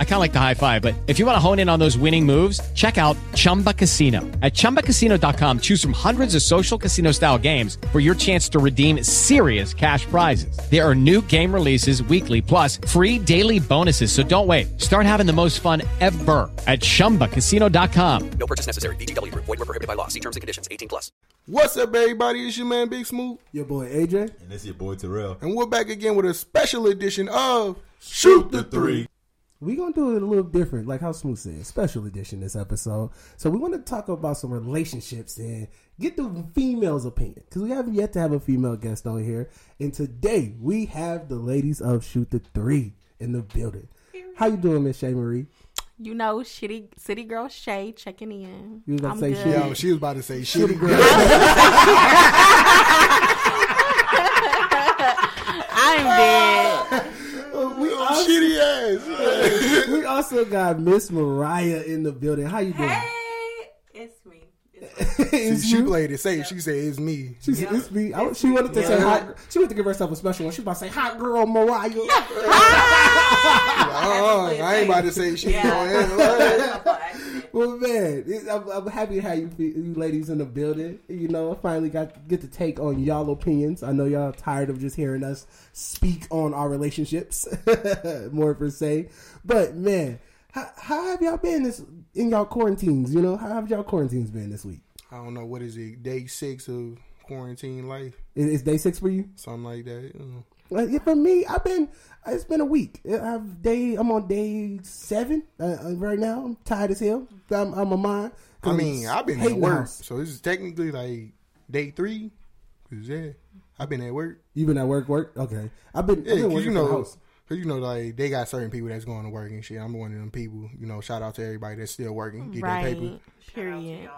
I kind of like the high five, but if you want to hone in on those winning moves, check out Chumba Casino. At ChumbaCasino.com, choose from hundreds of social casino style games for your chance to redeem serious cash prizes. There are new game releases weekly, plus free daily bonuses. So don't wait. Start having the most fun ever at ChumbaCasino.com. No purchase necessary. VGW Group. Void were prohibited by law. See terms and conditions. 18 plus. What's up, everybody? It's your man Big Smooth, Your boy AJ. And it's your boy Terrell. and we're back again with a special edition of Shoot the Three. We gonna do it a little different, like how Smooth said, special edition this episode. So we want to talk about some relationships and get the female's opinion because we haven't yet to have a female guest on here. And today we have the ladies of Shoot the Three in the building. How you doing, Miss Shay Marie? You know, shitty city girl Shay checking in. You was about I'm say good. shitty- Yo, she was about to say shitty Shitty girl. girl. I'm dead. we, also, shitty ass. we also got Miss Mariah in the building. How you doing? Hey, it's me. It's It's she you? played it safe. She said it's me. She said, "It's me." I, she wanted to say hot. She wanted to give herself a special one. She was about to say "hot girl Mariah." Uh-uh, I ain't about to say shit. yeah. well, man, it- I'm, I'm happy to have you, fe- you ladies in the building. You know, I finally got get to take on y'all opinions. I know y'all tired of just hearing us speak on our relationships, more per se. But man, how, how have y'all been this in y'all quarantines? You know, how have y'all quarantines been this week? I don't know what is it. Day six of quarantine life, Is, is day six for you? something like that. Yeah, for me, I've been. It's been a week. I've day. I'm on day seven uh, uh, right now. I'm tired as hell. I'm, I'm a mind. I mean, I've been at work, house. so this is technically like day three. Cause yeah, I've been at work. You've been at work? Work? Okay. I've been. Yeah, I've been you know. Cause you know, like they got certain people that's going to work and shit. I'm one of them people. You know, shout out to everybody that's still working, get their paper. Right. Period.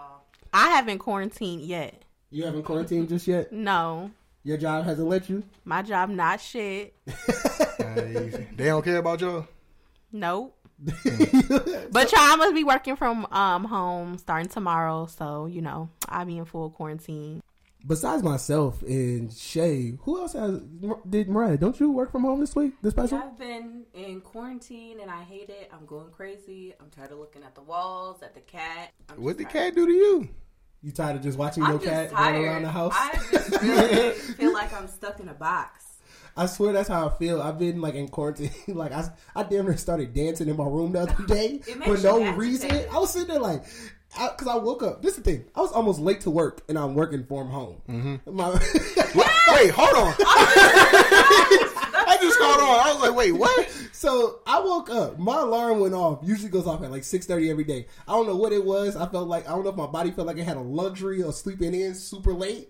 I haven't quarantined yet. You haven't quarantined just yet. No. Your job hasn't let you. My job not shit. They don't care about y'all. Nope. but y'all must be working from um home starting tomorrow, so you know I'll be in full quarantine. Besides myself and Shay, who else has did Mariah? Don't you work from home this week? This special? I've been in quarantine and I hate it. I'm going crazy. I'm tired of looking at the walls, at the cat. I'm What the cat do to you? You tired of just watching I'm your just cat tired. run around the house? I just really feel like I'm stuck in a box. I swear that's how I feel. I've been like in quarantine. like I, I damn near started dancing in my room the other day for no agitated. reason. I was sitting there like, because I, woke up. This is the thing. I was almost late to work, and I'm working from home. Mm-hmm. My, Wait, hold on. I just caught on. I was like, wait, what? so I woke up. My alarm went off. Usually goes off at like six thirty every day. I don't know what it was. I felt like I don't know if my body felt like it had a luxury of sleeping in super late.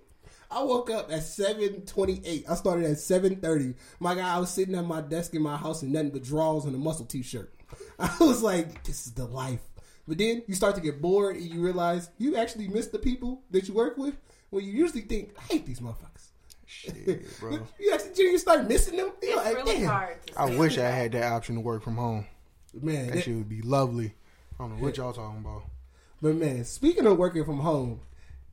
I woke up at seven twenty eight. I started at seven thirty. My guy, I was sitting at my desk in my house in nothing but drawers and a muscle t shirt. I was like, this is the life. But then you start to get bored and you realize you actually miss the people that you work with. When you usually think, I hate these motherfuckers. Shit, bro. you actually you start missing them. You're It's like, really damn. hard to I wish I had that option to work from home. Man, That that- shit would be lovely. I don't know what y'all talking about. But man, speaking of working from home,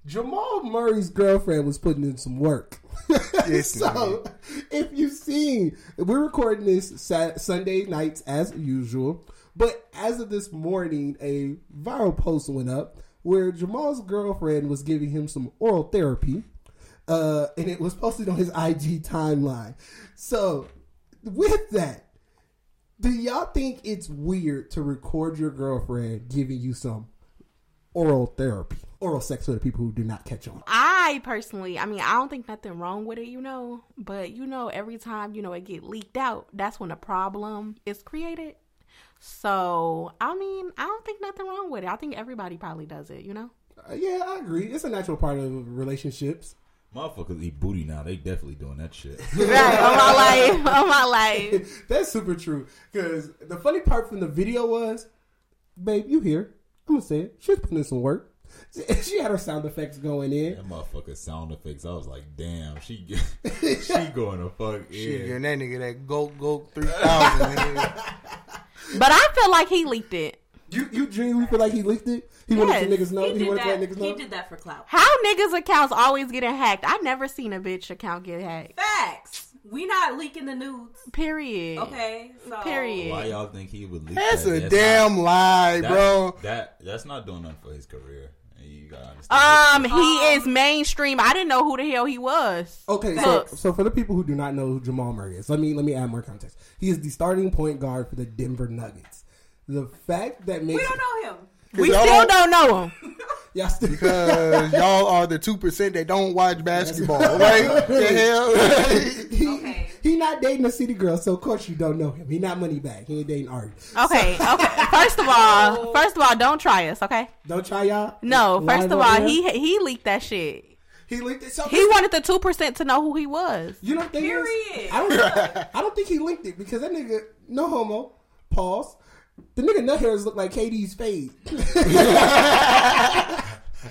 Jamal Murray's girlfriend was putting in some work. Listen, so, if you've seen, we're recording this Sat- Sunday nights as usual. But as of this morning, a viral post went up where Jamal's girlfriend was giving him some oral therapy, uh, and it was posted on his IG timeline. So, with that, do y'all think it's weird to record your girlfriend giving you some oral therapy, oral sex for the people who do not catch on? I personally, I mean, I don't think nothing wrong with it, you know. But you know, every time you know it get leaked out, that's when a problem is created. So I mean, I don't think nothing wrong with it. I think everybody probably does it, you know. Uh, yeah, I agree. It's a natural part of relationships. Motherfuckers eat booty now. They definitely doing that shit. Right on my life, on my life. That's super true. Because the funny part from the video was, babe, you here? I'm gonna say it. She was putting in some work. She had her sound effects going in. That motherfucker sound effects. I was like, damn, she she going to fuck Shit, yeah. and that nigga that goat goat three thousand. Nigga. But I feel like he leaked it. You you genuinely feel like he leaked it? He wanted to Yes. niggas know. He He, did wanted to that. let niggas know. He did that for clout. How niggas accounts always getting hacked? I never seen a bitch account get hacked. Facts. We not leaking the nudes. Period. Okay. So Period. Why y'all think he would leak That's that? a damn not- lie, that- bro. That that's not doing nothing for his career. And you gotta understand. Um, he is mainstream. I didn't know who the hell he was. Okay, so so for the people who do not know who Jamal Murray is, let me let me add more context. He is the starting point guard for the Denver Nuggets. The fact that makes we don't know him. We still don't- don't know him. y'all still Because y'all are the two percent that don't watch basketball, right? the hell? he, Okay. he not dating a city girl, so of course you don't know him. He not money back. He ain't dating Ari. Okay, okay. First of all, first of all, don't try us, okay? Don't try y'all. No, Live first of all, air. he he leaked that shit. he linked it. So He wanted the two percent to know who he was. You know, the thing is, Period. I don't. I don't think he linked it because that nigga, no homo. Pause. The nigga nut hairs look like KD's fade.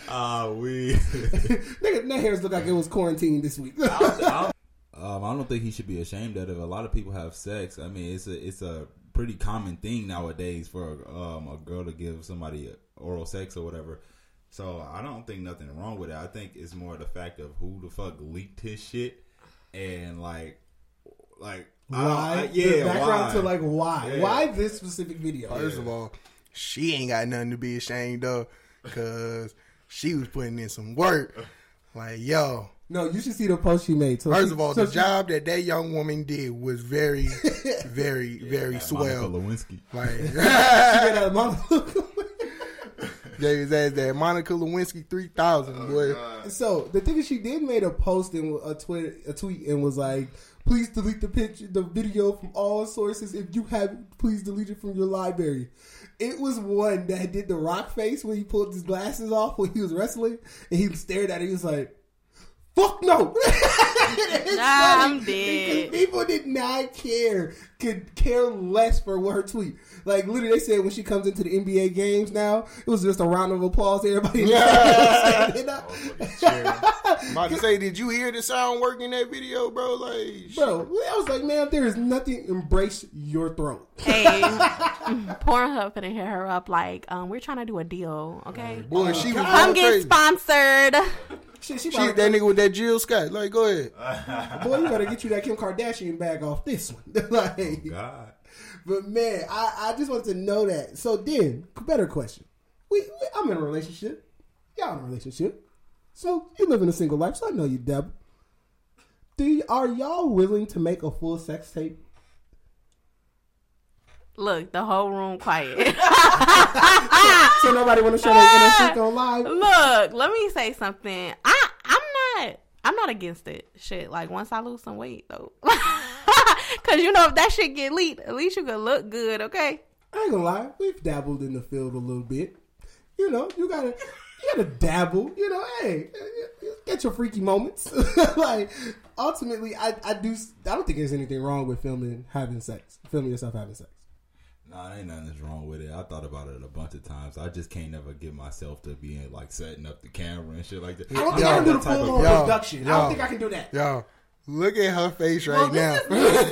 Ah, we. nigga nut hairs look like it was quarantined this week. um, I don't think he should be ashamed of it. A lot of people have sex. I mean, it's a it's a pretty common thing nowadays for um, a girl to give somebody oral sex or whatever. So I don't think nothing wrong with it. I think it's more the fact of who the fuck leaked his shit and like, like why? I- yeah, the background why? to like why? Yeah. Why this specific video? First of all, she ain't got nothing to be ashamed of because she was putting in some work. Like, yo, No, you should see the post she made. So first she- of all, so the she- job that that young woman did was very, very, very Monica swell. Lewinsky. Like, she made that monologue. gave his ass that Monica Lewinsky three thousand. Oh, boy, So the thing is, she did made a post and a tweet, a tweet, and was like, "Please delete the picture, the video from all sources. If you have, please delete it from your library." It was one that did the rock face when he pulled his glasses off when he was wrestling, and he stared at it. He was like, "Fuck no!" It's Nah, funny I'm dead. People did not care, could care less for what her tweet. Like literally, they said when she comes into the NBA games now, it was just a round of applause. Everybody, in the stadium standing up. about to say, did you hear the sound work in that video, bro? Like, Bro, I was like, man, there is nothing. Embrace your throat. Hey, Pornhub finna hit her up like, um, we're trying to do a deal, okay? boy, she was Come going get crazy. sponsored. Shit, she She probably, that nigga with that Jill Scott. Like, go ahead. boy, you better get you that Kim Kardashian bag off this one. like, oh, God. but man, I, I just wanted to know that. So then, better question. We, we I'm in a relationship. Y'all in a relationship. So you live in a single life. So I know you, Deb. Do y- are y'all willing to make a full sex tape? Look, the whole room quiet. So nobody want to show their inner freak on live. Look, let me say something. I I'm not against it. Shit, like once I lose some weight though. Cause you know if that shit get leaked, at least you can look good, okay? I ain't gonna lie, we've dabbled in the field a little bit. You know, you gotta, you gotta dabble. You know, hey, get your freaky moments. like, ultimately, I, I do, I don't think there's anything wrong with filming having sex, filming yourself having sex. Nah, ain't nothing that's wrong with it. I thought about it a bunch of times. I just can't never get myself to being like setting up the camera and shit like that. I don't think Yo, I can do the full on yo, production. Yo, I don't think I can do that. Yo, look at her face right now. Because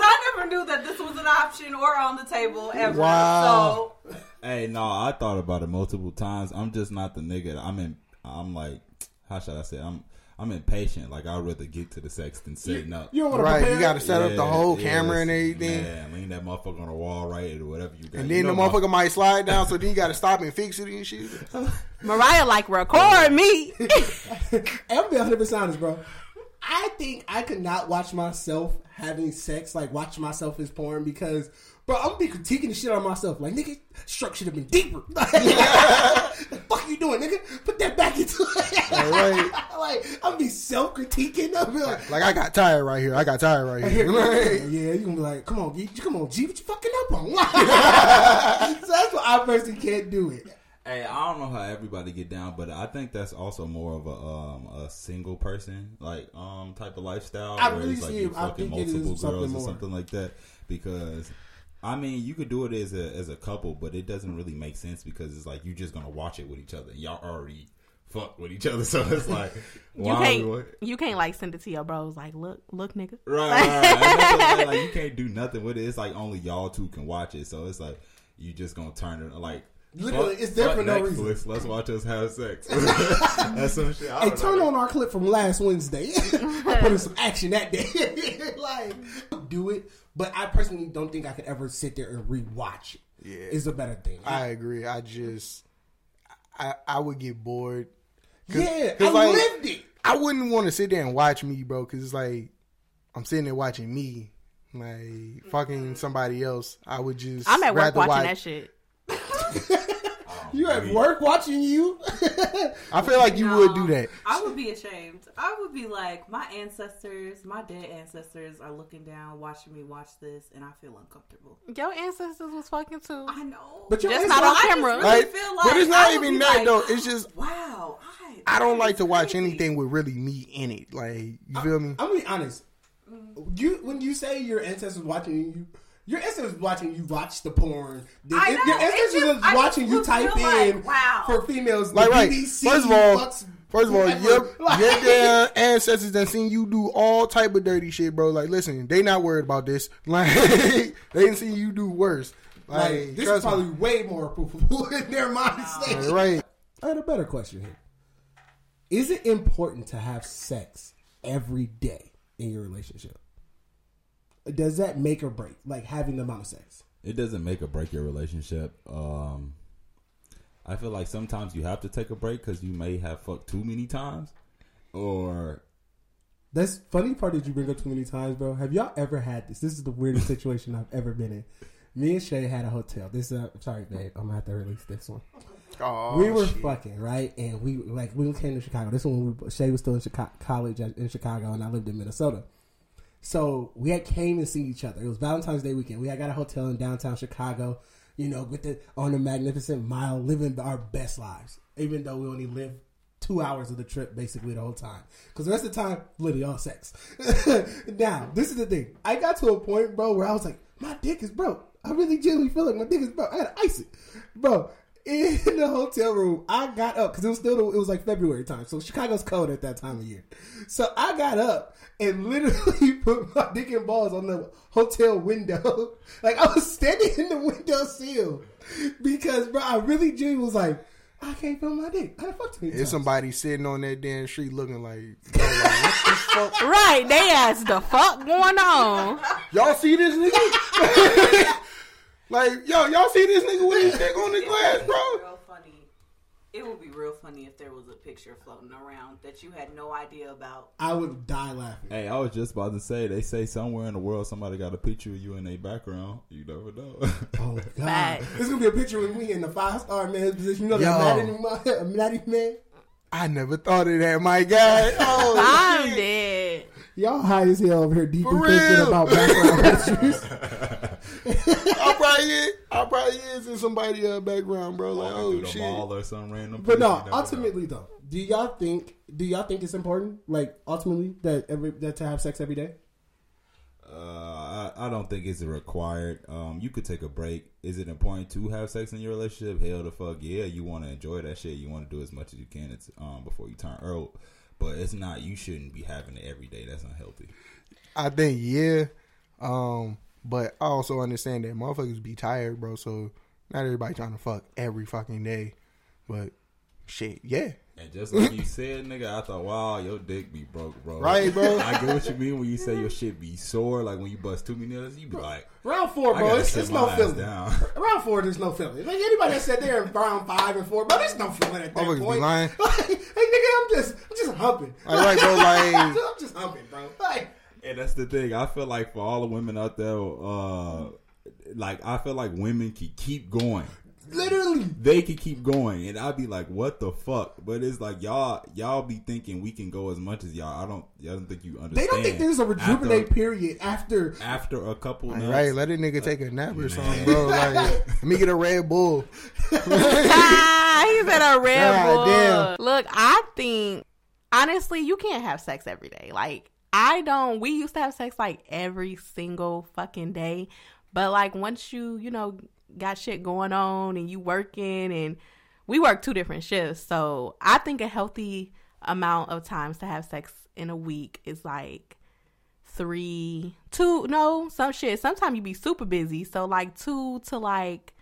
I never knew that this was an option or on the table ever. Wow. So Hey, no, I thought about it multiple times. I'm just not the nigga. I'm in. I'm like, how should I say? I'm. I'm impatient. Like I'd rather get to the sex than setting up. You don't want to Right, prepare. you got to set up the whole yeah, camera and everything. Man, lean that motherfucker on the wall, right, or whatever you got. And You then know the my- motherfucker might slide down, so then you got to stop and fix it and shit. Mariah like record me. I'm be 100 percent honest, bro. I think I could not watch myself having sex, like watch myself as porn, because, bro, I'm gonna be critiquing the shit on myself. Like, nigga, stroke should have been deeper. the fuck you doing, nigga? Put that back into it. right. like, I'm gonna be self critiquing. Like, Like I got tired right here. I got tired right here, here. yeah, you gonna be like, come on, G, come on, G, what you fucking up on? so that's why I personally can't do it. Hey, I don't know how everybody get down, but I think that's also more of a um a single person like um type of lifestyle. I really it's like see you it- I fucking think it is multiple something girls more. or something like that. Because I mean, you could do it as a as a couple, but it doesn't really make sense because it's like you're just gonna watch it with each other. Y'all already fuck with each other. So it's like, You why we can't, wa- you can't like send it to your bros. Like, look, look, nigga. Right, right, right. And that's what I'm saying, like you can't do nothing with it. It's like only y'all two can watch it. So it's like you just gonna turn it like Literally, fuck- it's there fuck for no Netflix, reason. Let's watch us have sex. That's some shit. I Hey, don't turn know. on our clip from last Wednesday. I put in some action that day. like, do it. But I personally don't think I could ever sit there and rewatch it. Yeah. Is a better thing. I agree. I just, I, I would get bored. yeah, 'cause, I like, lived it. I wouldn't want to sit there and watch me, bro, because it's like I'm sitting there watching me, like fucking somebody else. I would just. I'm at work rather watching watch- that shit. You at work watching you? I feel like you would do that. I would be ashamed. I would be like, my ancestors, my dead ancestors are looking down, watching me watch this, and I feel uncomfortable. Your ancestors was fucking too. I know. But your Just not on I just camera. really Like, feel but it's not even that like, though. It's just wow. I, I don't like to watch crazy. anything with really me in it. Like you feel me? I'm gonna be honest. You when you say your ancestors watching you, your ancestors watching you watch the porn. The, I know, your it's ancestors just- is I watching you type feel like, in wow. for females. Like the right. BBC First of all, fucks first of all, whoever. your Like- your damn ancestors that seen you do all type of dirty shit, bro. Like, listen, they not worried about this. Like, they didn't see you do worse. Like, Like, this is trust me. probably way more approvable in their mind state. right. I had a better question here. Is it important to have sex every day in your relationship? Does that make or break, like having the amount of sex? It doesn't make or break your relationship. Um, I feel like sometimes you have to take a break because you may have fucked too many times, or That's funny part that you bring up too many times, bro. Have y'all ever had this? This is the weirdest situation I've ever been in. Me and Shay had a hotel. This is uh, sorry, babe. I'm gonna have to release this one. Oh, we were shit. fucking right, and we like we came to Chicago. This one, we, Shay was still in Chicago, college in Chicago, and I lived in Minnesota. So we had came and seen each other. It was Valentine's Day weekend. We had got a hotel in downtown Chicago. You know, with the on the magnificent mile, living our best lives. Even though we only lived two hours of the trip basically the whole time, because the rest of the time, literally all sex. now, this is the thing. I got to a point, bro, where I was like, my dick is broke. I really genuinely feel like my dick is broke. I gotta ice it, bro in the hotel room. I got up because it was still it was like February time, so Chicago's cold at that time of year. So I got up and literally put my dick and balls on the hotel window. like I was standing in the window sill because, bro, I really genuinely was like, I can't feel my dick. I fucked me. It's somebody sitting on that damn street looking like, like what the fuck? Right, they asked the fuck going on. Y'all see this nigga? like, yo, y'all see this nigga with his dick on the glass, bro? Real funny. It would be real funny if there was a picture floating around that you had no idea about. I would die laughing. hey, I was just about to say they say somewhere in the world somebody got a picture of you in their background. You never know. Oh my god! Facts. This gonna be a picture with me in the five star man's position. You know Yo. that Maddie, Maddie man. I never thought of that, my guy. Oh, I'm shit. dead. Y'all high as hell over here, deep in thinking about background histories. I probably is. I probably is in somebody uh, background, bro. Like, oh through the shit. mall or some random. But place, no, you never know. ultimately though, do y'all think do y'all think it's important, like ultimately that every that to have sex every day? Uh, I, I don't think it's required. Um, you could take a break. Is it important to have sex in your relationship? Hell the fuck yeah! You want to enjoy that shit. You want to do as much as you can. It's um before you turn old. But it's not. You shouldn't be having it every day. That's unhealthy. I think yeah, um, but I also understand that motherfuckers be tired, bro. So not everybody trying to fuck every fucking day, but shit, yeah, And just like you said, nigga, I thought, wow, your dick be broke, bro. Right, bro. I get what you mean when you say your shit be sore. Like when you bust too many nuts, you be like, Round four, bro, it's, it's no ass feeling. down. Round four, there's no feeling. Like anybody that said there in round five and four, bro, there's no feeling at that Motherfuckers be point. lying. Like, hey, nigga, I'm just, I'm just humping. Like, right, bro, like- I'm just humping, bro. Like, And that's the thing. I feel like for all the women out there, uh, like I feel like women can keep going. literally, They can keep going, and I'd be like, "What the fuck?" But it's like y'all, y'all be thinking we can go as much as y'all. I don't. Y'all don't think you understand. they don't think there's a rejuvenate after, period after. after a couple. Like, nuts, right. Let a nigga take a nap or something, bro. Like, let me get a Red Bull. ah, he said a Red God Bull. damn. Look, I think honestly, you can't have sex every day. Like I don't. We used to have sex like every single fucking day, but like once you, you know, got shit going on and you working and we work two different shifts. So I think a healthy amount of times to have sex in a week is like three, two, no, some shit. Sometimes you be super busy. So like two to like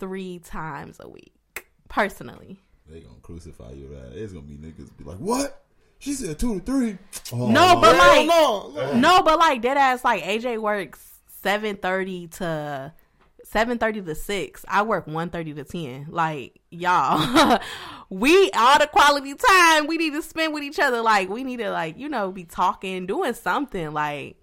three times a week, personally. They gonna crucify you that. It's gonna be niggas be like, what? She said two to three. Oh, No, but Hell like, no. no, but like dead ass, like AJ works seven thirty to seven thirty to six. I work one thirty to ten. Like y'all, we all the quality time we need to spend with each other. Like we need to like you know be talking, doing something. Like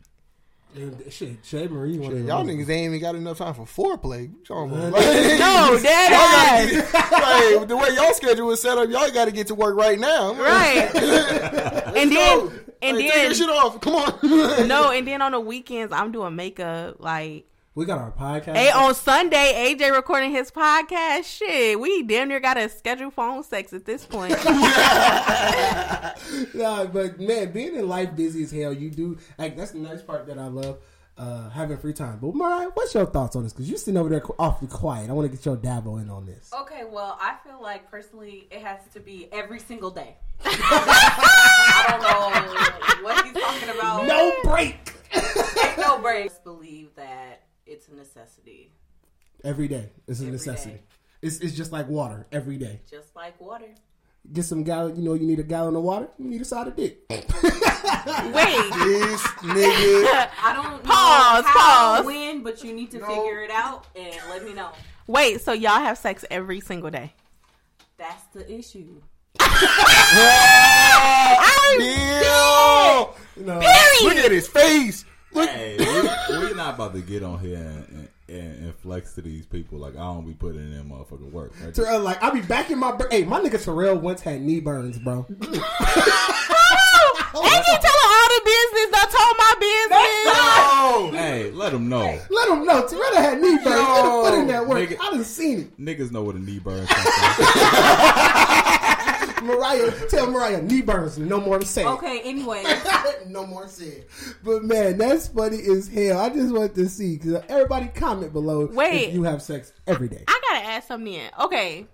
And shit, Shay Marie, Shit, y'all those- niggas ain't even got enough time for foreplay. What no, dead ass, like, the way y'all schedule is set up, y'all got to get to work right now. right? and then and Hey, take then your shit off. Come on. no, and then on the weekends I'm doing makeup. Like We got our podcast. Hey, on Sunday, AJ recording his podcast. Shit, we damn near got to schedule phone sex at this point. nah, but man, being in life busy as hell, you do like that's the nice part that I love. Uh, having free time. But Mariah, what's your thoughts on this? Because you're sitting over there awfully quiet. I want to get your dabble in on this. Okay, well, I feel like personally, it has to be every single day. I don't know what he's talking about. No break Ain't no breaks. Believe that it's a necessity, every day. It's a Every necessity. day. It's it's just like water every day. just like water. Get some gallon. You know, you need a gallon of water. You need a side of dick. Wait, this nigga. I don't Pause, know how pause. when, but you need to figure it out and let me know. wait. So y'all have sex every single day? That's the issue. Damn. No. Look at his face. Hey, we, we not about to get on here and, and, and flex to these people. Like I don't be putting in that motherfucking work. Right? Terrell, like I be back in my. bur- Hey, my nigga Terrell once had knee burns, bro. AJ telling all the business. Don't told my business. Oh. hey, let them know. Let him know Terrell had knee burns. Yo, Put in that work. nigga. I done seen it. Niggas know what a knee burn is. Mariah, tell Mariah knee burns. No more to say. Okay, anyway. no more said. But man, that's funny as hell. I just want to see because everybody comment below. Wait. if you have sex every day. I gotta add something in. Okay.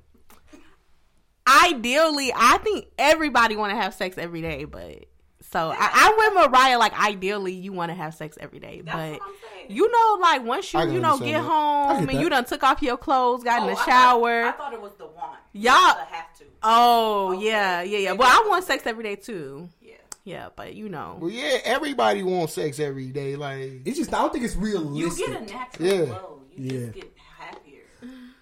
Ideally, I think everybody want to have sex every day, but so I, I'm with Mariah. Like, ideally, you want to have sex every day, That's but what I'm saying. you know, like once you you know get that. Home get and you done took off your clothes, got in Oh, the I shower. Thought, I thought it was the want. Y'all- have to. oh Okay. yeah, yeah, yeah. Maybe But I I- want sex every day too. Yeah. Yeah, but you know, Well, yeah, everybody wants sex every day. Like, It's just I don't think it's realistic. You get a natural Yeah. glow. You Yeah. just get happier.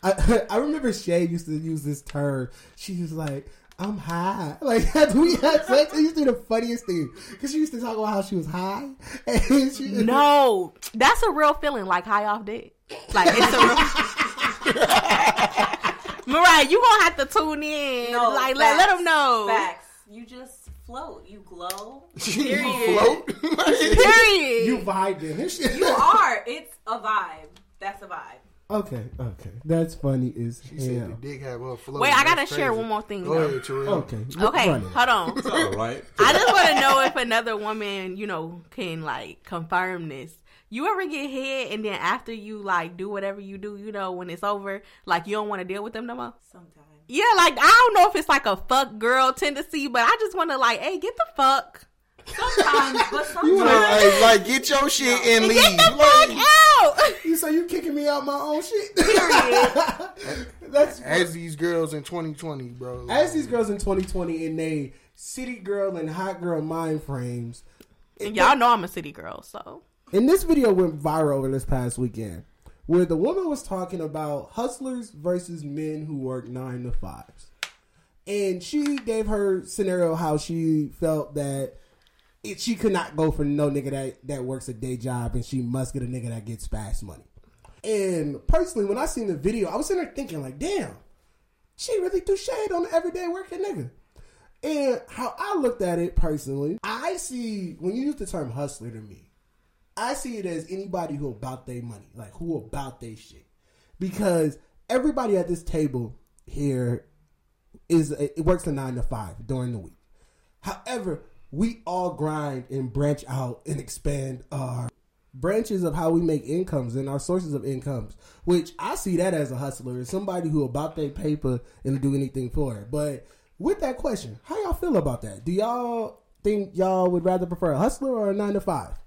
I, I remember Shay used to use this term. She was like, "I'm high." Like after we had sex, it used to be the funniest thing because she used to talk about how she was high. And she, no, that's a real feeling, like high off dick. Like it's a real. Mariah, you gonna have to tune in. No, like let let them know. Facts. You just float. You glow. you float. Period. you vibing. This shit- You are. It's a vibe. That's a vibe. Okay, okay, that's funny Is She said the hell. dick have her float. Wait, I gotta share one more thing. Go though. ahead, Terrell. Okay, Okay, run hold on. It's all right. I just want to know if another woman, you know, can like confirm this. You ever get hit and then after you like do whatever you do, you know, when it's over, like you don't want to deal with them no more? Sometimes. Yeah, like I don't know if it's like a fuck girl tendency, but I just want to like, hey, get the fuck, Sometimes, but sometimes. You like, like, get your shit and leave. get the fuck Like, out. You say you kicking me out my own shit? Period. that's as these girls in 2020, bro. like, as these girls in 2020 in they city girl and hot girl mind frames. And y'all know I'm a city girl, so And this video went viral over this past weekend, where the woman was talking about hustlers versus men who work nine to fives, and she gave her scenario how she felt that it, she could not go for no nigga that that works a day job, and she must get a nigga that gets fast money. And personally, when I seen the video, I was in there thinking like, damn, she really threw shade on the everyday working nigga. And how I looked at it personally, I see when you use the term hustler to me, I see it as anybody who about their money, like who about their shit. Because everybody at this table here is it works a nine to five during the week. However, we all grind and branch out and expand our branches of how we make incomes and our sources of incomes. Which I see that as a hustler, as somebody who about their paper and do anything for it. But with that question, how y'all feel about that? Do y'all think y'all would rather prefer a hustler or a nine to five?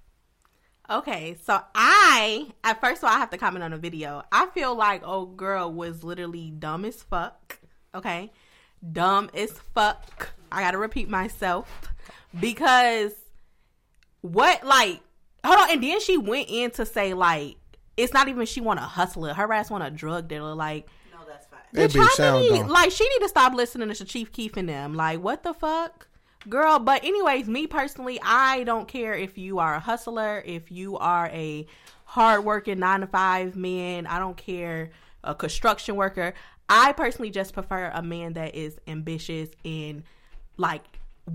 Okay, so I at first of all I have to comment on the video. I feel like old girl was literally dumb as fuck. Okay, dumb as fuck. I gotta repeat myself because what like hold on, and then she went in to say like it's not even she want a hustler. Her ass want a drug dealer. Like No, that's fine. That Bitch, bitch sound many- like she need to stop listening to Chief Keef and them. Like what the fuck, girl? But anyways, me personally, I don't care if you are a hustler, if you are a hardworking nine to five man. I don't care a construction worker. I personally just prefer a man that is ambitious and like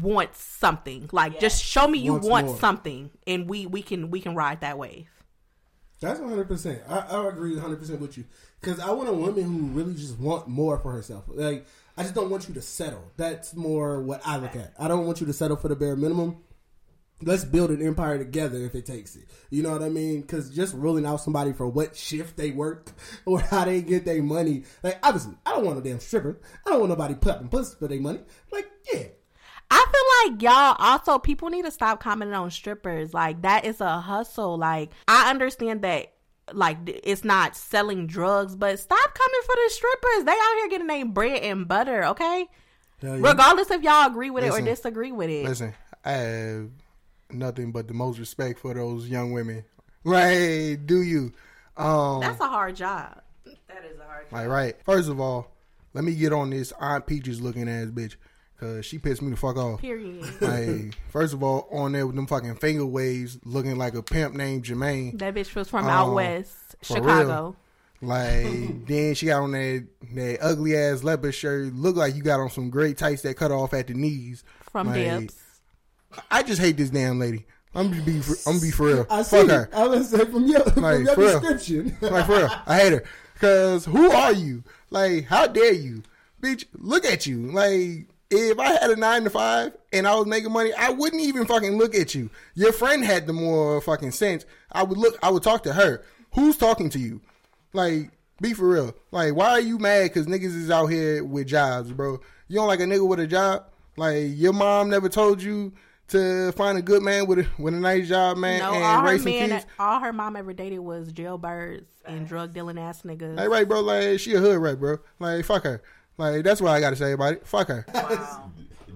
wants something. Like just show me you Wants want more. something, and we we can we can ride that wave. That's one hundred percent. I I agree one hundred percent with you because I want a woman who really just want more for herself. Like I just don't want you to settle. That's more what I look at. I don't want you to settle for the bare minimum. Let's build an empire together if it takes it. You know what I mean? Because just ruling out somebody for what shift they work or how they get their money. Like obviously, I don't want a damn stripper. I don't want nobody popping pussy for their money. Like yeah, I feel like y'all also people need to stop commenting on strippers. Like that is a hustle. Like I understand that like it's not selling drugs, but stop coming for the strippers. They out here getting their bread and butter, okay? Hell yeah. Regardless if y'all agree with it or disagree with it. Listen, I have nothing but the most respect for those young women. Right? Do you? Um, That's a hard job. That is a hard. like right. First of all, let me get on this Aunt Peaches looking ass bitch because she pissed me the fuck off. Period. Like, first of all, on there with them fucking finger waves, looking like a pimp named Jermaine. that bitch was from out Um, west, for Chicago. Like, then she got on that that ugly ass leopard shirt. Look like you got on some great tights that cut off at the knees. From like, Dibs. I just hate this damn lady. I'm gonna be, for, I'm gonna be for real. I see. Fuck it. her. I was gonna say from your, from Like, your for real. description. Like for real, I hate her. Cause who are you? Like, how dare you, bitch? Look at you. Like, if I had a nine to five and I was making money, I wouldn't even fucking look at you. Your friend had the more fucking sense. I would look. I would talk to her. Who's talking to you? Like, be for real. Like, why are you mad? Because niggas is out here with jobs, bro. You don't like a nigga with a job? Like, your mom never told you to find a good man with a with a nice job, man, No, and all her raise some men, kids. all her mom ever dated was jailbirds and drug dealing ass niggas. Like, right, bro. Like, she a hood rat, bro. Like, fuck her. Like, that's what I got to say about it. Fuck her.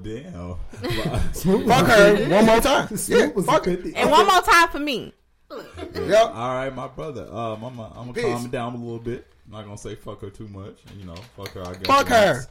Damn. fuck her one more time. Yeah, fuck her. And one more time for me. Yep. All right, my brother. Um, I'm gonna I'm Peace. calm it down a little bit. I'm not gonna say fuck her too much. You know, fuck her. I guess. Fuck her.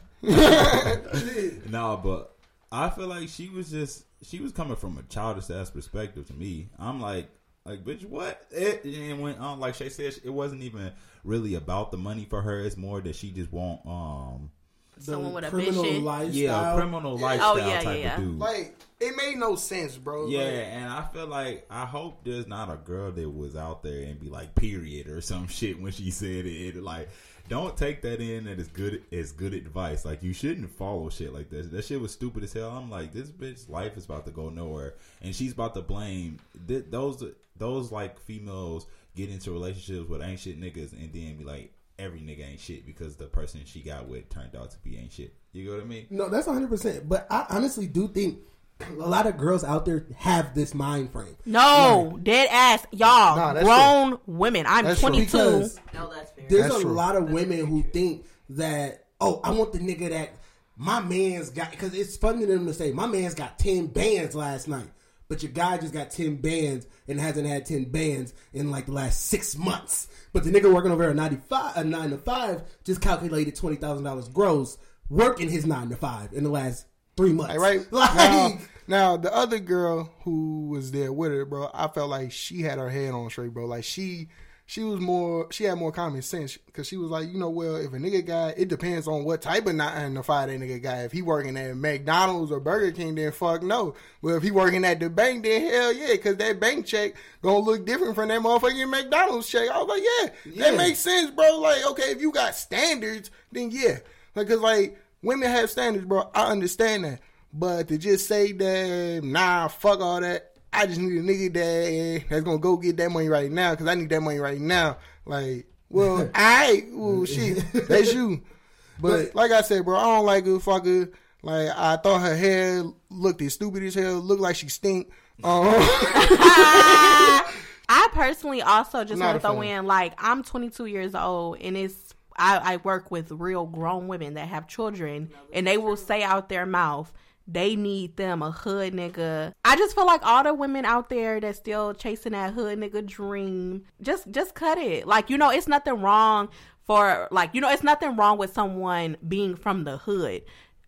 no, but I feel like she was just she was coming from a childish ass perspective to me. I'm like, like bitch, what? It, and when um, like Shay said, it wasn't even really about the money for her. It's more that she just want um, Someone with a criminal vision. lifestyle. yeah, a criminal lifestyle Oh, yeah, type yeah, of dude. Like, it made no sense, bro. Yeah, Like, and I feel like I hope there's not a girl that was out there and be like period or some shit when she said it. It, Like, don't take that in that is good as good advice. Like, you shouldn't follow shit like this. That shit was stupid as hell. I'm like, this bitch's life is about to go nowhere, and she's about to blame th- those those like females get into relationships with ain't shit niggas and then be like. Every nigga ain't shit because the person she got with turned out to be ain't shit. You know what I mean? No, that's 100%. But I honestly do think a lot of girls out there have this mind frame. No, dead ass, y'all. Nah, that's grown women. I'm That's 22. No, that's fair. there's That's a true. lot of women who think that, oh, I want the nigga that my man's got, because it's fun to them to say, my man's got 10 bands last night. But your guy just got 10 bands and hasn't had 10 bands in like the last six months. But the nigga working over a 95, a 9 to 5 just calculated $20,000 gross working his 9 to 5 in the last three months. Right? Like, now, now, the other girl who was there with her, bro, I felt like she had her head on straight, bro. Like, she she was more, she had more common sense because she was like, you know, well, if a nigga guy, it depends on what type of nine to five that nigga guy. If he working at McDonald's or Burger King, then fuck no. But if he working at the bank, then hell yeah, because that bank check gonna look different from that motherfucking McDonald's check. I was like, yeah, Yeah. that makes sense, bro. Like, okay, if you got standards, then yeah. Like, cause like women have standards, bro. I understand that. But to just say that, nah, fuck all that, I just need a nigga that that's gonna go get that money right now because I need that money right now. Like, well, I, well, shit, that's you. But like I said, bro, I don't like a fucker. Like I thought her hair looked as stupid as hell. Looked like she stink. Um, I personally also just want to throw fan. in like I'm 22 years old and it's I, I work with real grown women that have children and they will say out their mouth they need them a hood nigga. I just feel like all the women out there that still chasing that hood nigga dream, just just cut it. Like you know, it's nothing wrong for like you know, it's nothing wrong with someone being from the hood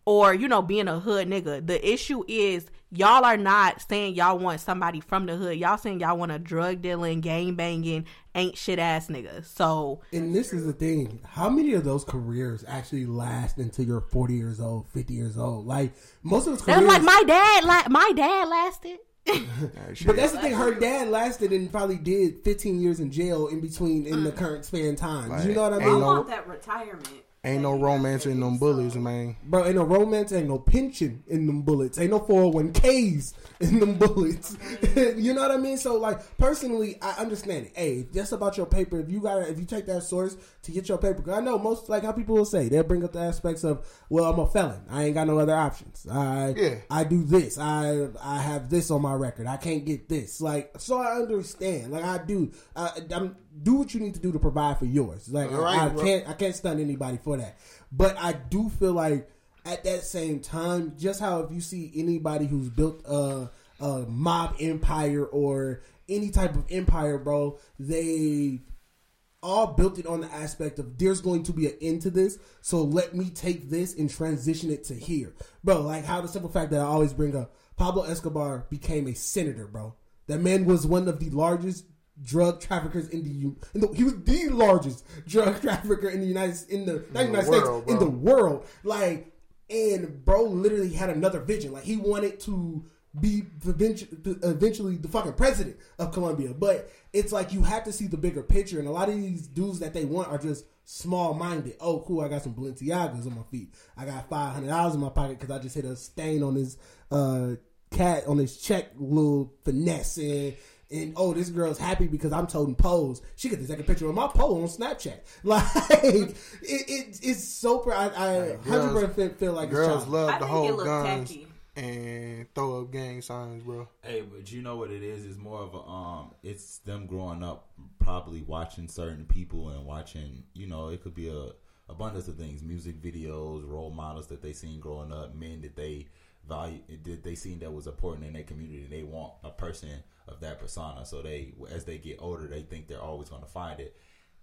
or you know being a hood nigga. The issue is y'all are not saying y'all want somebody from the hood. Y'all saying y'all want a drug dealing, gang banging, ain't shit ass nigga. So And this is the thing: how many of those careers actually last until you're 40 years old, 50 years old? Like most of those that's careers, like my dad. Like my dad lasted. But that's the thing. Her dad lasted and probably did 15 years in jail in between in the mm. current span times. you know what I Like, I mean, ain't no- want that retirement. Ain't no romance in them bullets, man. bro? Ain't no romance, ain't no pension in them bullets, ain't no 401ks in them bullets. you know what I mean? So, like, personally, I understand it. Hey, just about your paper. If you got, to if you take that source to get your paper, 'cause I know most like how people will say they'll bring up the aspects of, well, I'm a felon. I ain't got no other options. I Yeah. I do this. I I have this on my record. I can't get this. Like, so I understand. Like, I do. I, I'm do what you need to do to provide for yours. Like, Right, I, I can't I can't stun anybody for that. But I do feel like at that same time, just how if you see anybody who's built a, a mob empire or any type of empire, bro, they all built it on the aspect of there's going to be an end to this, so let me take this and transition it to here, bro. Like how the simple fact that I always bring up, Pablo Escobar became a senator, bro. That man was one of the largest drug traffickers in the, U- in the he was the largest drug trafficker in the United in the not United world, States in the world. Like, and bro literally had another vision. Like he wanted to be eventually, eventually the fucking president of Colombia. But it's like you have to see the bigger picture, and a lot of these dudes that they want are just small minded. Oh, cool! I got some Balenciagas on my feet. I got five hundred dollars in my pocket because I just hit a stain on his uh, cat on his check, little finesse and. And oh, this girl's happy because I'm toting pose. She got the second picture of my pole on Snapchat. Like it, it it's so. Pr- I, I girls- hundred percent feel like Girls childish. love I the whole guns tacky. and throw up gang signs, bro. Hey, but you know what it is? It's more of a um. It's them growing up, probably watching certain people and watching. You know, it could be a abundance of things: music videos, role models that they seen growing up, men that they value, they seen that was important in their community. They want a person of that persona. So they, as they get older, they think they're always going to find it.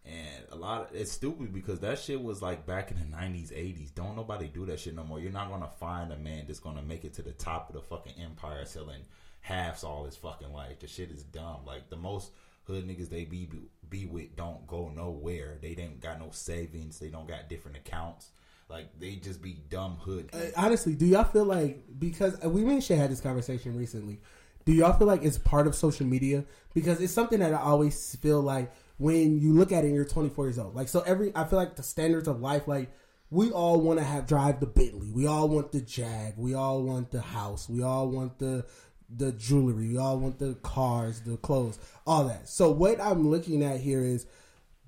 And a lot of it's stupid because that shit was like back in the nineties, eighties. Don't nobody do that shit no more. You're not gonna find a man that's gonna make it to the top of the fucking empire selling halves all his fucking life. The shit is dumb. Like the most hood niggas they be be with don't go nowhere. They ain't got no savings. They don't got different accounts. Like they just be dumb hood. Uh, honestly, do y'all feel like because uh, we me had this conversation recently? Do y'all feel like it's part of social media? Because it's something that I always feel like when you look at it, you're 24 years old. Like so, every I feel like the standards of life, like we all want to have drive the Bentley, we all want the Jag, we all want the house, we all want the the jewelry, we all want the cars, the clothes, all that. So what I'm looking at here is,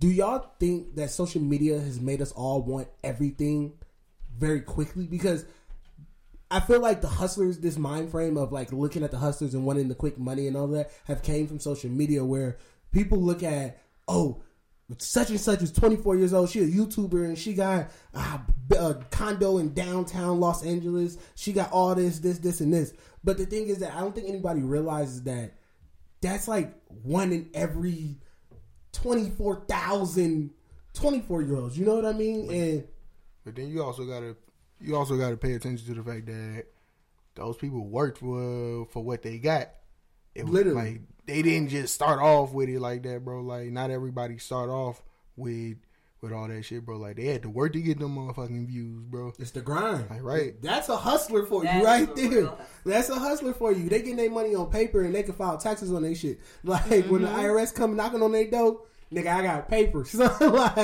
do y'all think that social media has made us all want everything very quickly? Because I feel like the hustlers, this mind frame of like looking at the hustlers and wanting the quick money and all that, have came from social media where people look at, oh, such and such is 24 years old. She a YouTuber and she got a, a condo in downtown Los Angeles. She got all this, this, this, and this. But the thing is that I don't think anybody realizes that that's like one in every 24,000 24 year olds. You know what I mean? And But then you also gotta you also gotta pay attention to the fact that those people worked for for what they got. It was Literally. like they didn't just start off with it like that, bro. Like not everybody start off with with all that shit, bro. Like they had to work to get them motherfucking views, bro. It's the grind. Like, right. That's a hustler for you right a there. real. That's a hustler for you. They getting their money on paper and they can file taxes on their shit. Like when the mm-hmm. IRS come knocking on their door, nigga, I got paper. So like,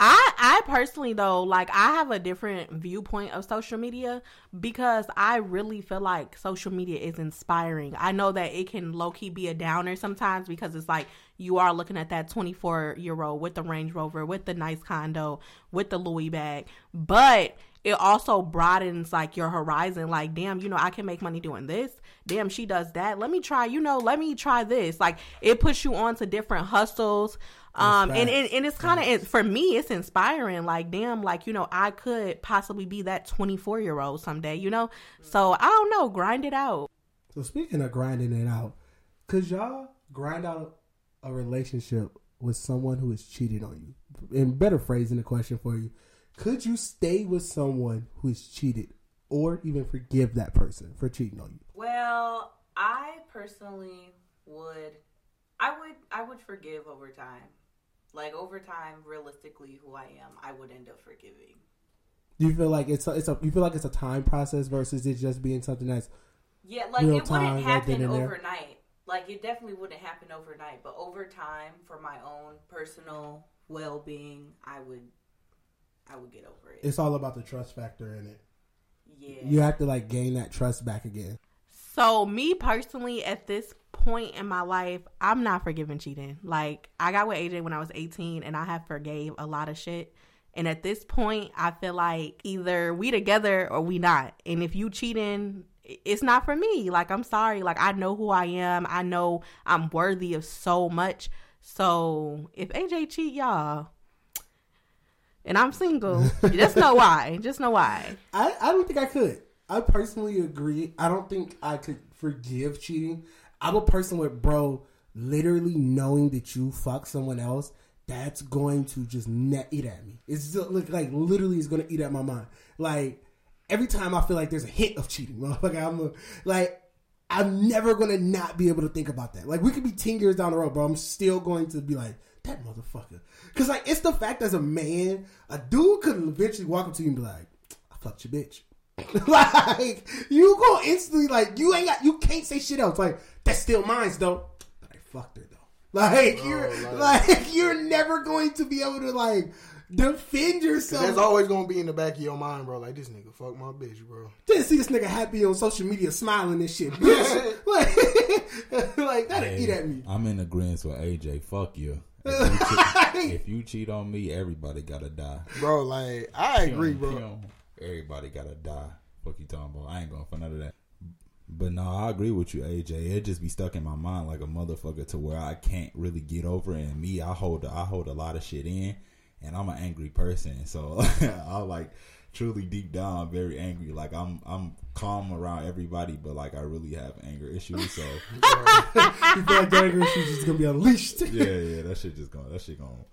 I I personally though, like I have a different viewpoint of social media because I really feel like social media is inspiring. I know that it can low key be a downer sometimes because it's like you are looking at that 24 year old with the Range Rover, with the nice condo, with the Louis bag, but it also broadens like your horizon. Like damn you know i can make money doing this. Damn she does that. Let me try you know let me try this. Like it puts you on to different hustles. Um and, and and it's kind of for me it's inspiring. Like damn like you know i could possibly be that 24 year old someday you know? So i don't know grind it out. So speaking of grinding it out, could y'all grind out a relationship with someone who has cheated on you? In better phrasing the question for you, could you stay with someone who has cheated or even forgive that person for cheating on you? Well, I personally would I would I would forgive over time. Like over time, realistically who I am, I would end up forgiving. Do you feel like it's a, it's a you feel like it's a time process versus it just being something that's Yeah, like Real it time, wouldn't happen and overnight. Like it definitely wouldn't happen overnight, but over time for my own personal well-being, I would I would get over it. it's all about the trust factor in it. yeah. You have to like gain that trust back again. So me personally, at this point in my life, I'm not forgiving cheating. Like I got with AJ when I was 18, and I have forgave a lot of shit. And at this point, I feel like either we together or we not. And if you cheating, it's not for me. Like I'm sorry. Like I know who I am. I know I'm worthy of so much. So if AJ cheat, y'all, and I'm single, just know why. Just know why. I, I don't think I could. I personally agree. I don't think I could forgive cheating. I'm a person with bro, literally knowing that you fuck someone else, that's going to just net eat at me. It's just, like, like literally is going to eat at my mind. Like every time I feel like there's a hint of cheating, motherfucker, I'm a, like I'm never gonna not be able to think about that. Like we could be ten years down the road, bro. I'm still going to be like that motherfucker. Cause like it's the fact as a man, a dude could eventually walk up to you and be like, "I fucked your bitch." like you go instantly like you ain't got you can't say shit else. Like that's still mine though. But I fucked her though. Like oh, you're like, you're never going to be able to like defend yourself. That's always gonna be in the back of your mind, bro. Like this nigga fuck my bitch, bro. Didn't see this nigga happy on social media smiling and shit, bitch. like, like that'll Hey, eat at me. I'm in agreement with AJ. Fuck you. If you, cheat, if you cheat on me, everybody gotta die. Bro, like I agree, bro. Pew. Everybody gotta die. Fuck you talking about? I ain't going for none of that. But no, I agree with you, AJ. It just be stuck in my mind like a motherfucker to where I can't really get over it. And me, I hold I hold a lot of shit in, and I'm an angry person. So I like truly deep down, I'm very angry. Like I'm I'm calm around everybody, but like I really have anger issues. So You feel like Gary she's just gonna be unleashed. yeah, yeah, that shit just gonna that shit gonna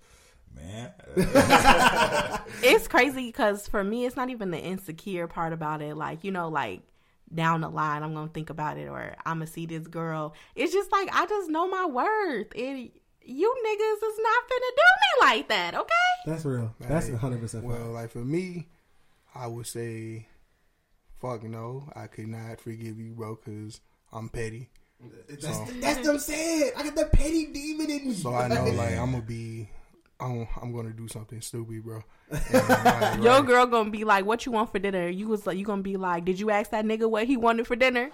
Man, it's crazy because for me, it's not even the insecure part about it. Like, you know, like down the line, I'm going to think about it or I'm going to see this girl. It's just like, I just know my worth. And you niggas is not finna do me like that, okay? That's real. That's Hey, 100. percent Well, like for me, I would say, fuck no, I could not forgive you, bro, because I'm petty. That's, So- that's what I'm saying. I got the petty demon in me. So I know, like, I'm gonna be, I'm, I'm gonna do something stupid, bro. Like, Your right- girl gonna be like, "What you want for dinner?" You was like, "You gonna be like, did you ask that nigga what he wanted for dinner?"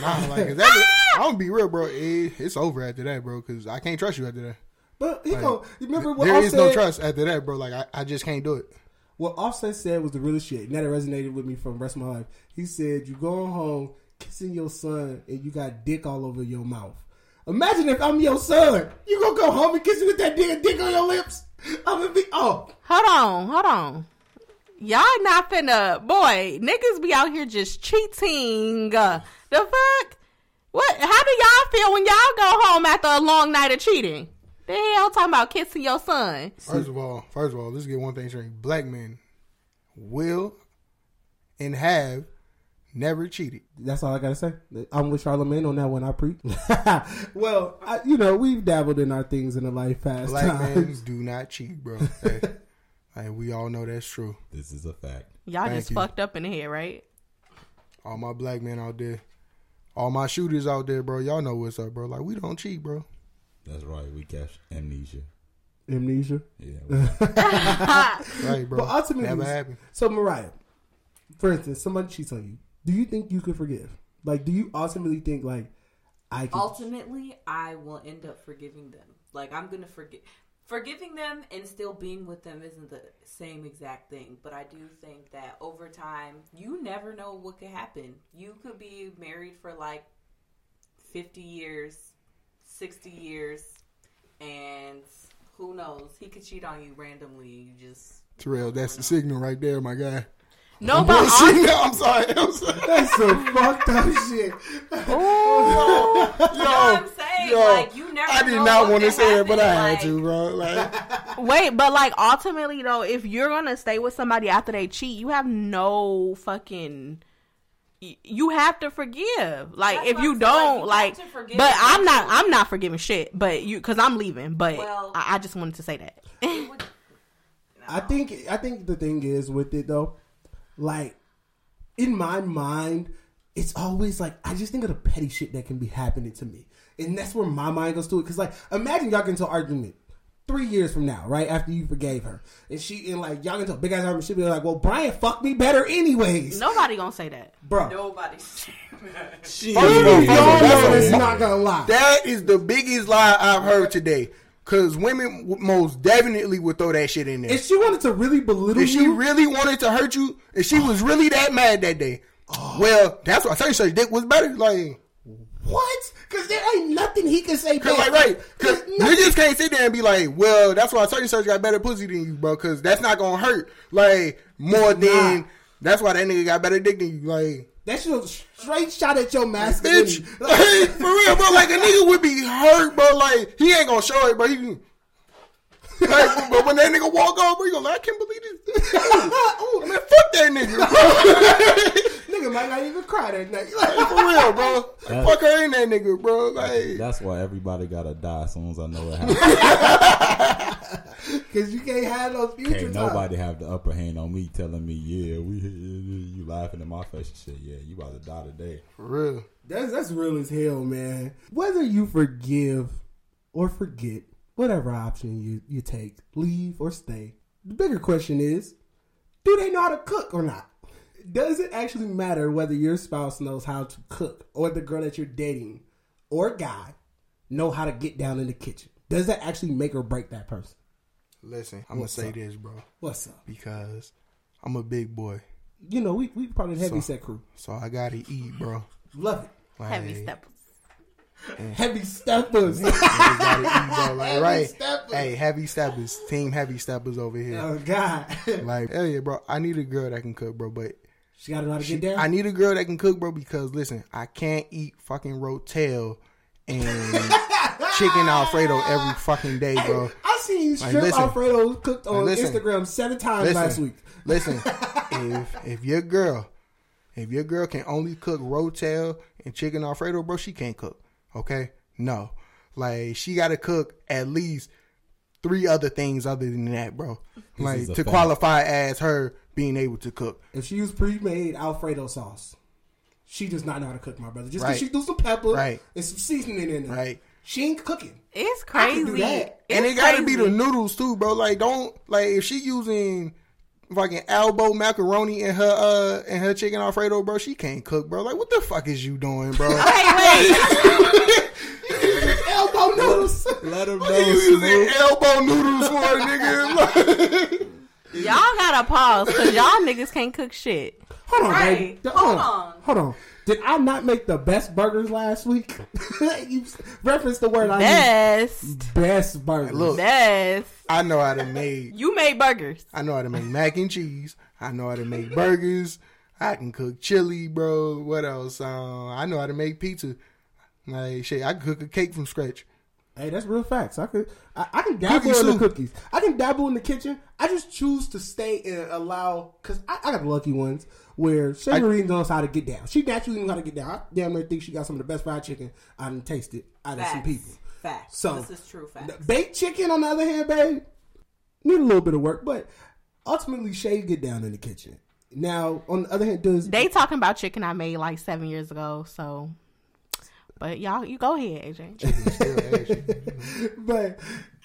Nah, like, if that, I'm gonna be real, bro. It, it's over after that, bro, because I can't trust you after that. But he Like, go. You remember what There is no trust after that, bro. Like, I, I just can't do it. What Offset said was the realest shit, and that resonated with me from the rest of my life. He said, "You going home, kissing your son, and you got dick all over your mouth. Imagine if I'm your son. You gonna go home and kiss me with that dick, dick on your lips? I'm gonna be oh, Hold on, hold on. Y'all not finna, boy. Niggas be out here just cheating. Uh, the fuck? What? How do y'all feel when y'all go home after a long night of cheating? The hell, talking about kissing your son? First of all, first of all, let's get one thing straight. Black men will and have never cheated. That's all I gotta say. I'm with Charlemagne on that one. I preach. well, I, you know, we've dabbled in our things in the life past Black men times. do not cheat, bro. Hey, hey, we all know that's true. this is a fact. Y'all Thank just you. fucked up in here, right? All my black men out there, all my shooters out there, bro. Y'all know what's up, bro. Like we don't cheat, bro. That's right. We catch amnesia. Amnesia. Yeah. Right, bro. But ultimately, never happened. So Mariah, for instance, somebody cheats on you. Do you think you could forgive? Like, do you ultimately think like I could? Ultimately, I will end up forgiving them. Like I'm gonna forgive. Forgiving them and still being with them isn't the same exact thing, but I do think that over time, you never know what could happen. You could be married for like 50 years, 60 years, and who knows? He could cheat on you randomly. You just Terrell, that's the signal right there, my guy. No, but Bullshit. also, No, I'm sorry. I'm sorry. That's some fucked up shit. Yo, I'm saying, yo, like, you never I did know not what want to say it, but I happen, had like- to, bro. Like, wait, but like ultimately though, if you're gonna stay with somebody after they cheat, you have no fucking. You have to forgive. Like That's if you don't, like, like, you have but I'm not. forgive. I'm not forgiving shit. But you, because I'm leaving. But Well- I, I just wanted to say that. It would- I think I think the thing is with it though, like in my mind, it's always like I just think of the petty shit that can be happening to me, and that's where my mind goes to it. Because like, imagine y'all get into an argument three years from now, right after you forgave her, and she and like y'all get into a big ass argument, she'll be like, "Well, Brian fucked me better anyways, Nobody gonna say that. bro." Nobody. First of You all, first of all, all that's know a- it's not gonna lie. That is the biggest lie I've heard today. Cause women most definitely would throw that shit in there. if she wanted to really belittle you If she really wanted to hurt you, if she was really that mad that day, well, that's why I tell you, such dick was better. Like, what? Because there ain't nothing he can say. cause back. like, right? Cause There's nothing- niggas can't sit there and be like, well, that's why and such got better pussy than you, bro. Cause that's not gonna hurt like more than. not. That's why that nigga got better dick than you. Like, That shit was straight shot at your mask. bitch, masculinity. like, for real, bro. Like a nigga would be hurt, bro. Like he ain't gonna show it, but he. can- Like, but when that nigga walk off, bro, you go, like, I can't believe this. oh, man, fuck that nigga, bro. Nigga might not even cry that night. Like, for real, bro. That- Fuck her in that nigga, bro. Like, That's why everybody gotta die as soon as I know it happens. Because you can't have those future Can't times. nobody have the upper hand on me telling me, yeah, we you laughing in my face and shit. Yeah, you about to die today. for real. That's that's real as hell, man. Whether you forgive or forget, whatever option you, you take, leave or stay. The bigger question is, do they know how to cook or not? Does it actually matter whether your spouse knows how to cook or the girl that you're dating or guy know how to get down in the kitchen? Does that actually make or break that person? Listen, I'm gonna say this, bro, What's up? because I'm a big boy, You know, we we part of the heavy So- set crew. so I gotta eat, bro. Love it. Like, Heavy steppers. Heavy steppers. eat. Like, Heavy right? steppers. Hey, heavy steppers, team heavy steppers over here. oh God. Like, hell yeah, bro. I need a girl that can cook, bro, but she got to know how to get down. I need a girl that can cook, bro, because listen, I can't eat fucking rotel and chicken alfredo every fucking day, bro. I seen Like, shrimp listen. Alfredo cooked on Like, listen. Instagram seven times last week. Listen, if if your girl, if your girl can only cook rotel and chicken alfredo, bro, she can't cook. Okay, no, like she got to cook at least three other things other than that, bro. This like to fact. qualify as her being able to cook. If she used pre-made Alfredo sauce, she does not know how to cook, my brother. Just Right. because she threw some pepper Right. and some seasoning in there, Right. She ain't cooking. It's I can do crazy. that. and it It's got to be the noodles too, bro. Like don't like if she using fucking elbow macaroni in her uh in her chicken alfredo, bro. She can't cook, bro. Like what the fuck is you doing, bro? Elbow noodles. Let him What are you using elbow noodles for, a nigga? Y'all gotta pause because y'all niggas can't cook shit. Hold on, Right. baby. Hold Hold on. on. Hold on. Did I not make the best burgers last week? you referenced the word I Best. used. Best burgers. Look. Best. I know how to make. You made burgers. I know how to make mac and cheese. I know how to make burgers. I can cook chili, bro. What else? Um, I know how to make pizza. Like shit, I can cook a cake from scratch. Hey, that's real facts. I could, I, I can dabble Cookie in the cookies. I can dabble in the kitchen. I just choose to stay and allow because I, I got lucky ones where Shay knows how to get down. She naturally knows how to get down. I damn near think she got some of the best fried chicken I done tasted out of some people. Facts. So this is true facts. baked chicken, on the other hand, babe, need a little bit of work, but ultimately Shay get down in the kitchen. Now, on the other hand, does They talking about chicken I made like seven years ago. So, but y'all, you go ahead, AJ. But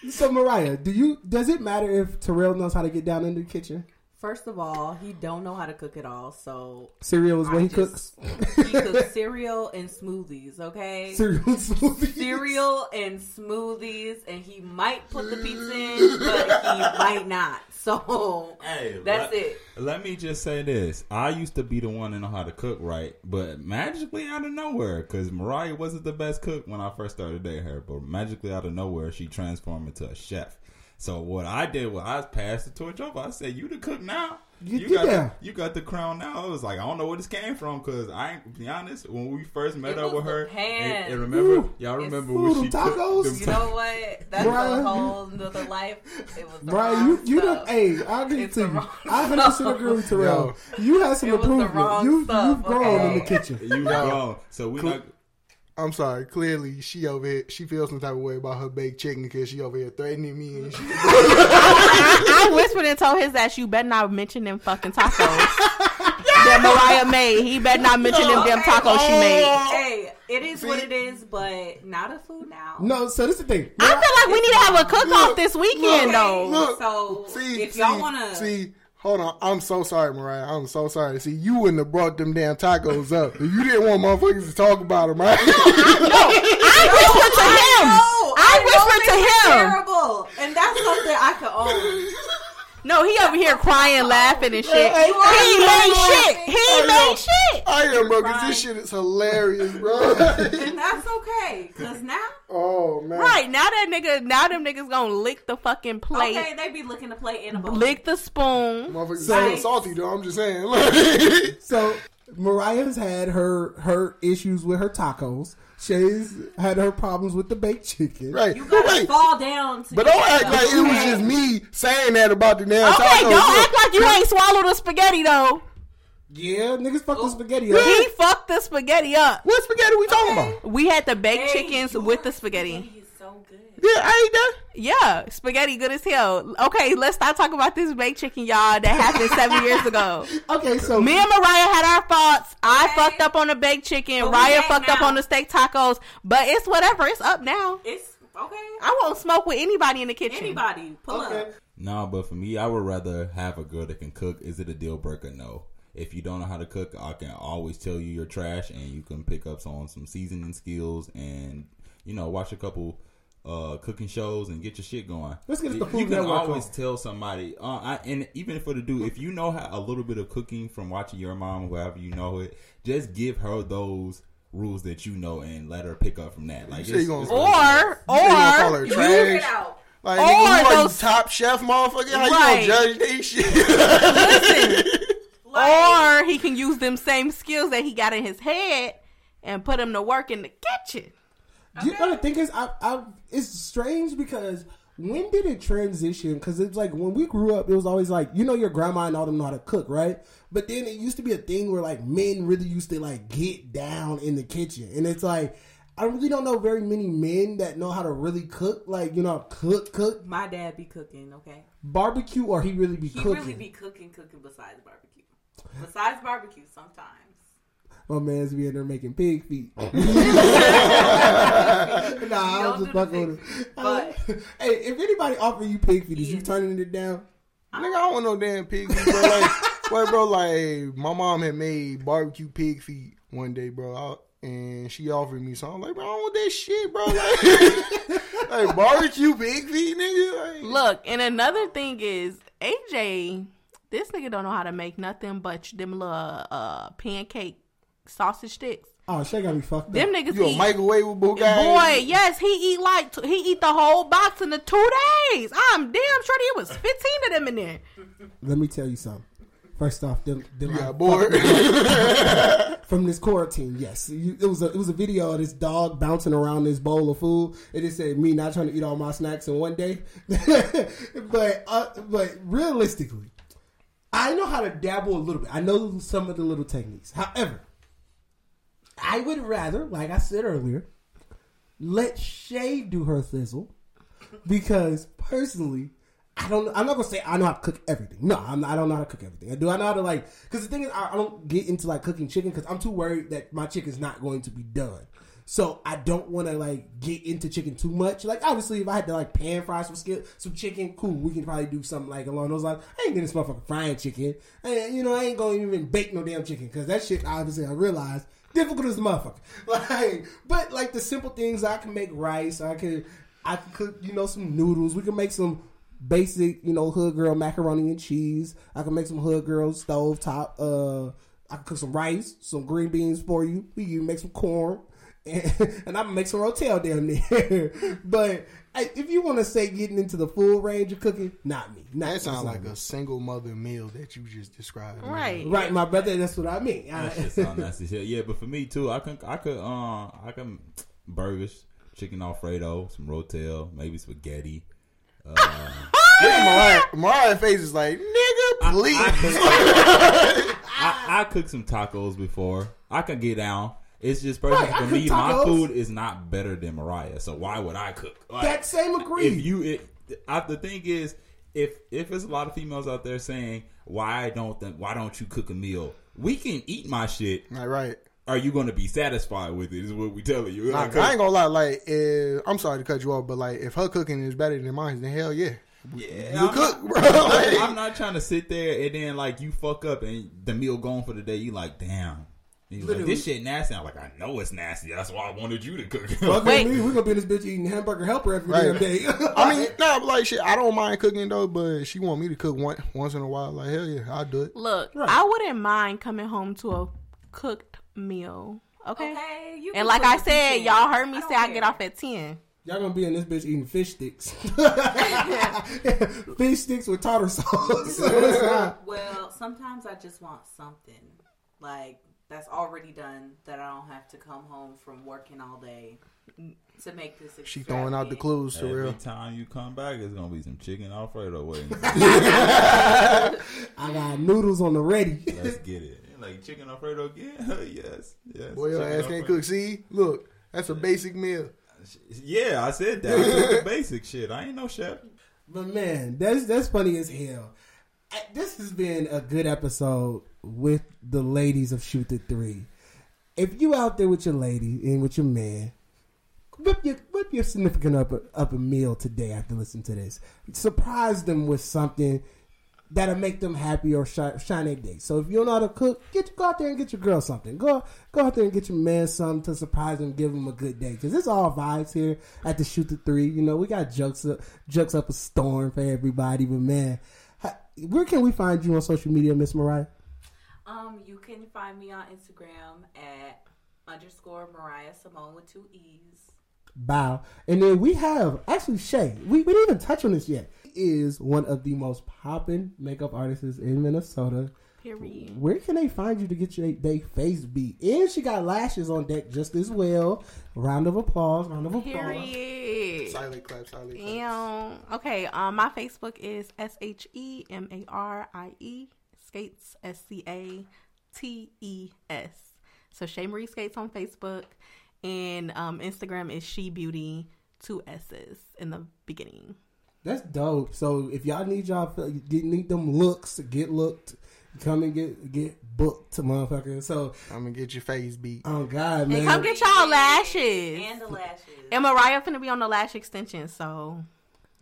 So Mariah, do you? Does it matter if Terrell knows how to get down in the kitchen? First of all, he don't know how to cook at all, so Cereal is what I he just- cooks. he cooks cereal and smoothies. Okay, Cereal and smoothies. cereal and smoothies, and he might put the pizza in, but he might not. So Hey, that's let, it. Let me just say this: I used to be the one to know how to cook right, but magically out of nowhere, because Mariah wasn't the best cook when I first started dating her, but magically out of nowhere, she transformed into a chef. So what I did was I passed the torch over. I said, "You the cook now." You- got yeah. the, you got the crown now. I was like, I don't know where this came from because I ain't to be honest. When we first met It up was with her, the pan. and, and remember, Ooh. y'all remember when them she cooked tacos. them You know what? That's Mariah, a whole another life. It was the Right, you you stuff. don't. Hey, I'll give it It's to the you. wrong I hundred percent agree with Terrell. You had some It was the improvement. wrong You stuff, you've grown in the kitchen. You grown, so we not. I'm sorry. Clearly, she over here. She feels some type of way about her baked chicken because she over here threatening me. And she, I, I whispered and told his ass, "You better not mention them fucking tacos that Mariah made. He better not mention them damn tacos she made." Oh. Hey, it is what it is, but not a food now. No, so this is the thing. I feel like we need to have a cook off this weekend, look, though. look. So see, if y'all wanna, see. Hold on, I'm so sorry, Mariah. I'm so sorry. See, you wouldn't have brought them damn tacos up. You didn't want motherfuckers to talk about them, right? No, I whispered to him. No, I know whispered to him. Terrible, and that's something I could own. No, he over here crying, laughing and shit. He Hey, ain't made shit. He ain't made shit. I am, bro, because this shit is hilarious, bro. And that's okay, cause now, oh man, Right now, that nigga, now them niggas gonna lick the fucking plate, okay, they be looking to play in a bowl. lick the spoon. motherfuckers So- so salty though. I'm just saying. So Mariah's had her her issues with her tacos. Shay's had her problems with the baked chicken. right, You but gotta wait, fall down. To but don't act like it was just me saying that about the damn Okay, tacos. don't Look, act like you ain't swallowed the spaghetti though. Yeah, niggas fuck the spaghetti up. He fucked the spaghetti up. What spaghetti we talking about? We had the baked Hey, chickens with the spaghetti. is so good. Yeah, I ate that. Yeah, spaghetti good as hell. Okay, let's start talking about this baked chicken, y'all, that happened seven years ago. Okay, so Me and Mariah had our thoughts. I Okay. fucked up on the baked chicken. But we Raya back fucked up on the steak tacos. But it's whatever. It's up now. It's okay. I won't smoke with anybody in the kitchen. Anybody pull Okay. up. No, but for me, I would rather have a girl that can cook. Is it a deal breaker? No. If you don't know how to cook, I can always tell you you're trash, and you can pick up on some seasoning skills, and you know, watch a couple uh, cooking shows and get your shit going. Let's get the You- Food You can always on. tell somebody, uh, I, and even for the dude, if you know how, a little bit of cooking from watching your mom, whoever you know it, just give her those rules that you know and let her pick up from that. Like, You it's- gonna- it's Or, You ain't gonna call or her You it out. Like, Or nigga, you those- the top chef, motherfucker. How Right. you gonna judge they shit? Listen, or he can use them same skills that he got in his head and put them to work in the kitchen. You know the thing is, I, I, it's strange because when did it transition? Because it's like when we grew up, it was always like you know your grandma and all them know how to cook, right? But then it used to be a thing where like men really used to like get down in the kitchen, and it's like I really don't know very many men that know how to really cook, like you know cook, cook My dad be cooking, okay? barbecue, or he really be He cooking. He really be cooking, cooking besides barbecue. Besides barbecue, sometimes. My man's be in there making pig feet. nah, I'm don't just do the fucking with pig him. but- hey, if anybody offer you pig feet, is you Yeah. turning it down? Nigga, I don't want no damn pig feet, bro. Like, wait, bro, like, my mom had made barbecue pig feet one day, bro. I, and she offered me some. I'm like, bro, I don't want that shit, bro. Like, like barbecue pig feet, nigga. Like, Look, and another thing is AJ. This nigga don't know how to make nothing but them little uh, pancake sausage sticks. Oh, Shay got me fucked up. Them up. niggas you a eat. microwavable guy? Boy, yes, he eat like he eat the whole box in the two days. I'm damn sure there was fifteen of them in there. Let me tell you something. First off, them, them You got bored. from this quarantine. Yes, you, it was a it was a video of this dog bouncing around this bowl of food. It just said me not trying to eat all my snacks in one day. but uh, but realistically, I know how to dabble a little bit. I know some of the little techniques. However, I would rather, like I said earlier, let Shay do her thizzle because personally, I don't. I'm not gonna say I know how to cook everything. No, I'm, I don't know how to cook everything. I Do I know how to like? Because the thing is, I, I don't get into like cooking chicken because I'm too worried that my chicken's not going to be done. So I don't want to like get into chicken too much. Like obviously, if I had to like pan fry some some chicken, cool. We can probably do something like along those lines. I ain't getting this motherfucker frying chicken, and you know I ain't gonna even bake no damn chicken because that shit obviously I realize difficult as a motherfucker. Like, but like the simple things I can make rice. I can I can cook you know some noodles. We can make some basic you know hood girl macaroni and cheese. I can make some hood girl stove top. Uh, I can cook some rice, some green beans for you. We can make some corn and, and I'm make some rotel down there. but I, if you want to say getting into the full range of cooking, not me. Not That sounds like me. a single mother meal that you just described. man. Right. right, my brother. That's what I mean. That shit sound nasty shit. Yeah, but for me too, I can I could uh I can burgers, chicken alfredo, some rotel, maybe spaghetti. Look at Mariah. Mariah face is like, nigga, please. I, I cooked some tacos before. I can get down. It's just personally Right, for me, my food is not better than Mariah. So why would I cook? Like, that same agree. if you it, I, the thing is if if there's a lot of females out there saying why don't them, why don't you cook a meal we can eat my shit Right, right. are you going to be satisfied with it is what we telling you Like, I ain't gonna lie. Like, if, I'm sorry to cut you off, but like, if her cooking is better than mine, then hell yeah, yeah, you I'm cook, not, bro. I'm, I'm not trying to sit there and then like you fuck up and the meal gone for the day you like damn And like, this shit nasty. I'm like, I know it's nasty. That's why I wanted you to cook. Fuck Wait. with me, we're gonna be in this bitch eating hamburger helper every Right. damn day. I mean, no, nah, but like shit. I don't mind cooking though, but she want me to cook one, once in a while. Like hell yeah, I'll do it. Look, Right. I wouldn't mind coming home to a cooked meal. Okay. Okay, you And like I said, can. y'all heard me don't say I get off at ten. Y'all gonna be in this bitch eating fish sticks. fish sticks with tartar sauce. So it's not- Well, sometimes I just want something like that's already done that I don't have to come home from working all day to make this. She throwing out the extravagant. clues to Every real. time you come back, it's gonna be some chicken Alfredo waiting. I got noodles on the ready. Let's get it. Like chicken Alfredo again? yes, yes. Boy, your Chicken ass can't cook. See, look, that's a basic meal. Yeah, I said that. I cook the basic shit. I ain't no chef. But man, that's that's funny as hell. I- This has been a good episode with the ladies of Shoot the Three. If you out there with your lady and with your man, whip your whip your significant up a, up a meal today after listening to this. Surprise them with something that'll make them happy or shine, shine their day. So if you don't know how to cook, get go out there and get your girl something. Go go out there and get your man something to surprise them, give them a good day. Because it's all vibes here at the Shoot the Three. You know, we got jokes up, jokes up a storm for everybody. But man, where can we find you on social media, Miss Mariah? Um, you can find me on Instagram at underscore Mariah Simone with two E's. Bow. And then we have actually Shay. We, we didn't even touch on this yet. Is one of the most popping makeup artists in Minnesota. Period. Where can they find you to get your they face beat? And she got lashes on deck just as well. Round of applause. Round of applause. Period. Silent clap, silent clap. Damn. Okay. Um, my Facebook is S H E M A R I E Scates S C A T E S. So Shay Marie Skates on Facebook, and um, Instagram is She Beauty two S's in the beginning. That's dope. So if y'all need y'all get need them looks, get looked, come and get get booked, motherfucker. So I'm gonna get your face beat. oh god, man. And come get y'all lashes. And the lashes. And Mariah finna be on the lash extension, so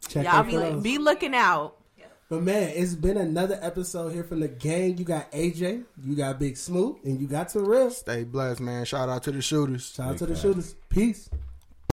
Check y'all be out. be looking out. But man, it's been another episode here from the gang. You got AJ, you got Big Smoot, and you got Terrell. Stay blessed, man. Shout out to the shooters. Shout out to the shooters. Peace.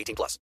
18 plus.